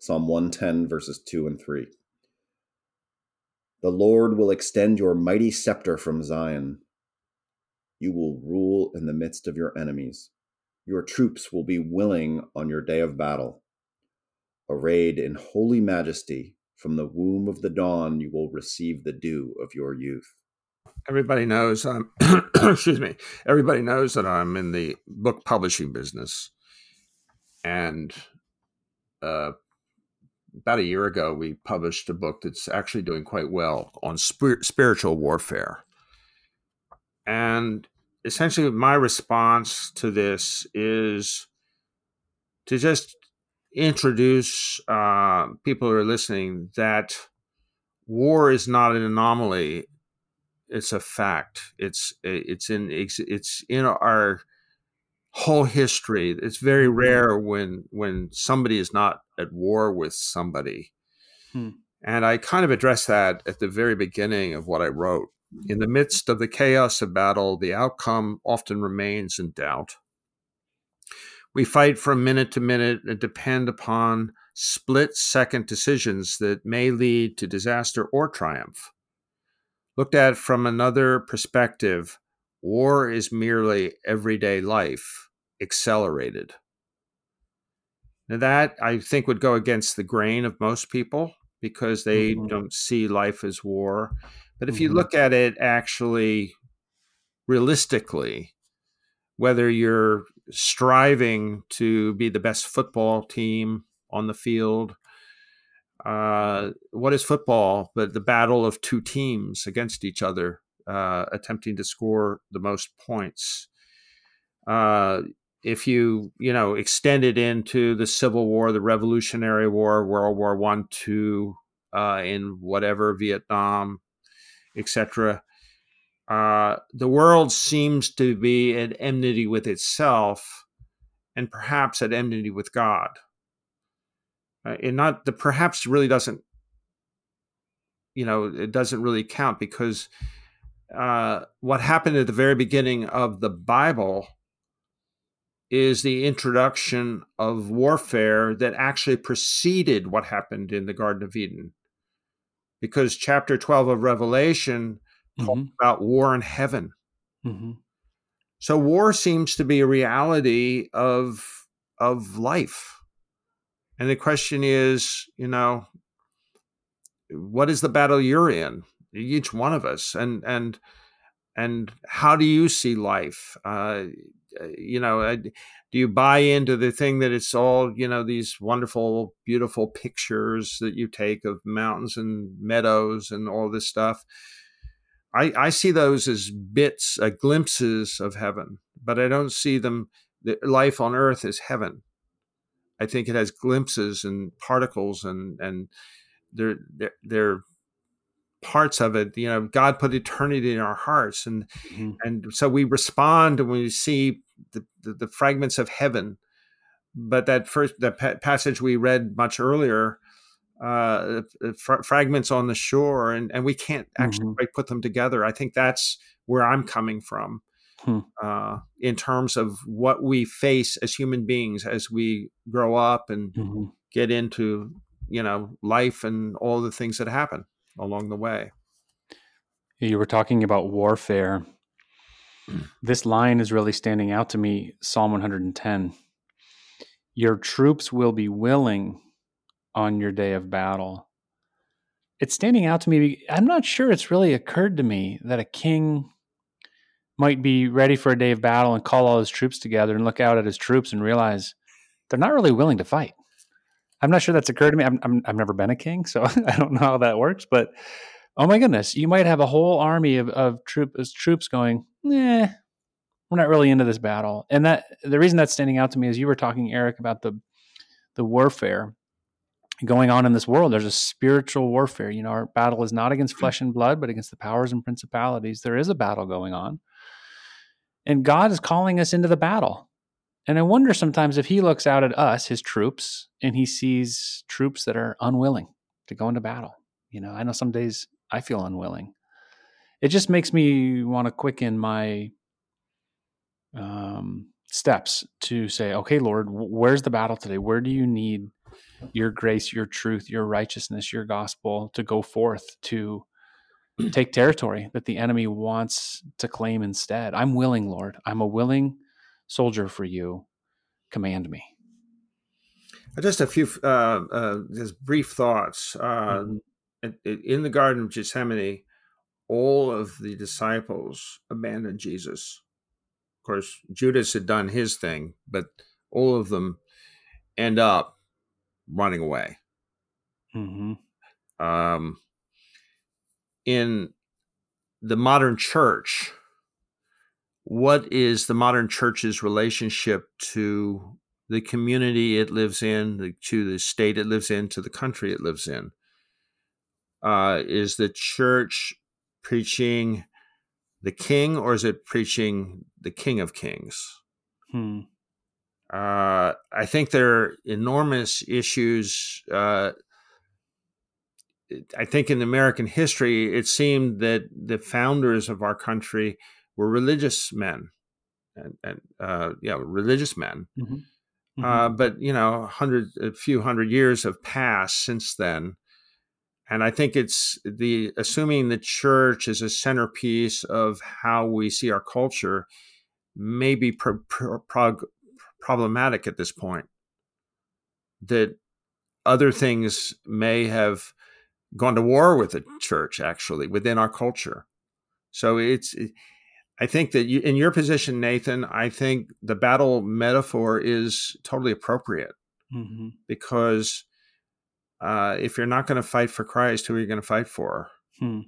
Psalm 110, verses 2 and 3. The Lord will extend your mighty scepter from Zion. You will rule in the midst of your enemies. Your troops will be willing on your day of battle. Arrayed in holy majesty, from the womb of the dawn you will receive the dew of your youth. Everybody knows I'm excuse me. Everybody knows that I'm in the book publishing business. And uh, about a year ago, we published a book that's actually doing quite well on spir- spiritual warfare. And essentially, my response to this is to just introduce uh, people who are listening that war is not an anomaly; it's a fact. It's it's in it's in our whole history. It's very mm-hmm. rare when when somebody is not at war with somebody. Hmm. And I kind of addressed that at the very beginning of what I wrote. In the midst of the chaos of battle, the outcome often remains in doubt. We fight from minute to minute and depend upon split second decisions that may lead to disaster or triumph. Looked at from another perspective, War is merely everyday life accelerated. Now, that I think would go against the grain of most people because they mm-hmm. don't see life as war. But if mm-hmm. you look at it actually realistically, whether you're striving to be the best football team on the field, uh, what is football but the battle of two teams against each other uh, attempting to score the most points. Uh, if you you know extend it into the Civil War, the Revolutionary War, World War One, Two, uh, in whatever Vietnam, etc. Uh, the world seems to be at enmity with itself, and perhaps at enmity with God. Uh, and not the perhaps really doesn't, you know, it doesn't really count because uh, what happened at the very beginning of the Bible is the introduction of warfare that actually preceded what happened in the Garden of Eden. Because chapter 12 of Revelation mm-hmm. talks about war in heaven. Mm-hmm. So war seems to be a reality of of life. And the question is, you know, what is the battle you're in? each one of us and and and how do you see life uh, uh you know uh, do you buy into the thing that it's all you know these wonderful beautiful pictures that you take of mountains and meadows and all this stuff? I i see those as bits uh, glimpses of heaven but i don't see them the life on earth is heaven. I think it has glimpses and particles and and they're they're, they're parts of it you know god put eternity in our hearts and mm-hmm. and so we respond when we see the, the, the, fragments of heaven but that first that pa- passage we read much earlier uh, fr- fragments on the shore and and we can't actually mm-hmm. put them together i think that's where i'm coming from hmm. uh, in terms of what we face as human beings as we grow up and mm-hmm. get into you know life and all the things that happen along the way. You were talking about warfare. This line is really standing out to me Psalm 110. Your troops will be willing on your day of battle. It's standing out to me. I'm not sure it's really occurred to me that a king might be ready for a day of battle and call all his troops together and look out at his troops and realize they're not really willing to fight. I'm not sure that's occurred to me. I'm, I'm I've never been a king, so I don't know how that works. But oh my goodness, you might have a whole army of, of troop, troops going, eh, we're not really into this battle. And that the reason that's standing out to me is you were talking, Eric, about the the warfare going on in this world. There's a spiritual warfare. You know, our battle is not against flesh and blood, but against the powers and principalities. There is a battle going on. And God is calling us into the battle. And I wonder sometimes if he looks out at us, his troops, and he sees troops that are unwilling to go into battle. You know, I know some days I feel unwilling. It just makes me want to quicken my um, steps to say, okay, Lord, where's the battle today? Where do you need your grace, your truth, your righteousness, your gospel to go forth to take territory that the enemy wants to claim instead. I'm willing, Lord. I'm a willing soldier for you. Command me. Just a few, uh, uh, just brief thoughts. Uh, mm-hmm. in the Garden of Gethsemane, all of the disciples abandoned Jesus. Of course, Judas had done his thing, but all of them end up running away. Mm-hmm. Um, in the modern church, what is the modern church's relationship to the community it lives in, to the state it lives in, to the country it lives in? Uh, is the church preaching the king or is it preaching the king of kings? Hmm. Uh, I think there are enormous issues. Uh, I think in American history, it seemed that the founders of our country were religious men, and, and uh, yeah, religious men. Mm-hmm. Mm-hmm. Uh, but you know, hundred, a few hundred years have passed since then, and I think it's the assuming the church is a centerpiece of how we see our culture may be pro- pro- problematic at this point. That other things may have gone to war with the church actually within our culture. So it's I think that you, in your position, Nathan, I think the battle metaphor is totally appropriate mm-hmm. because uh, if you're not going to fight for Christ, who are you going to fight for? Hmm.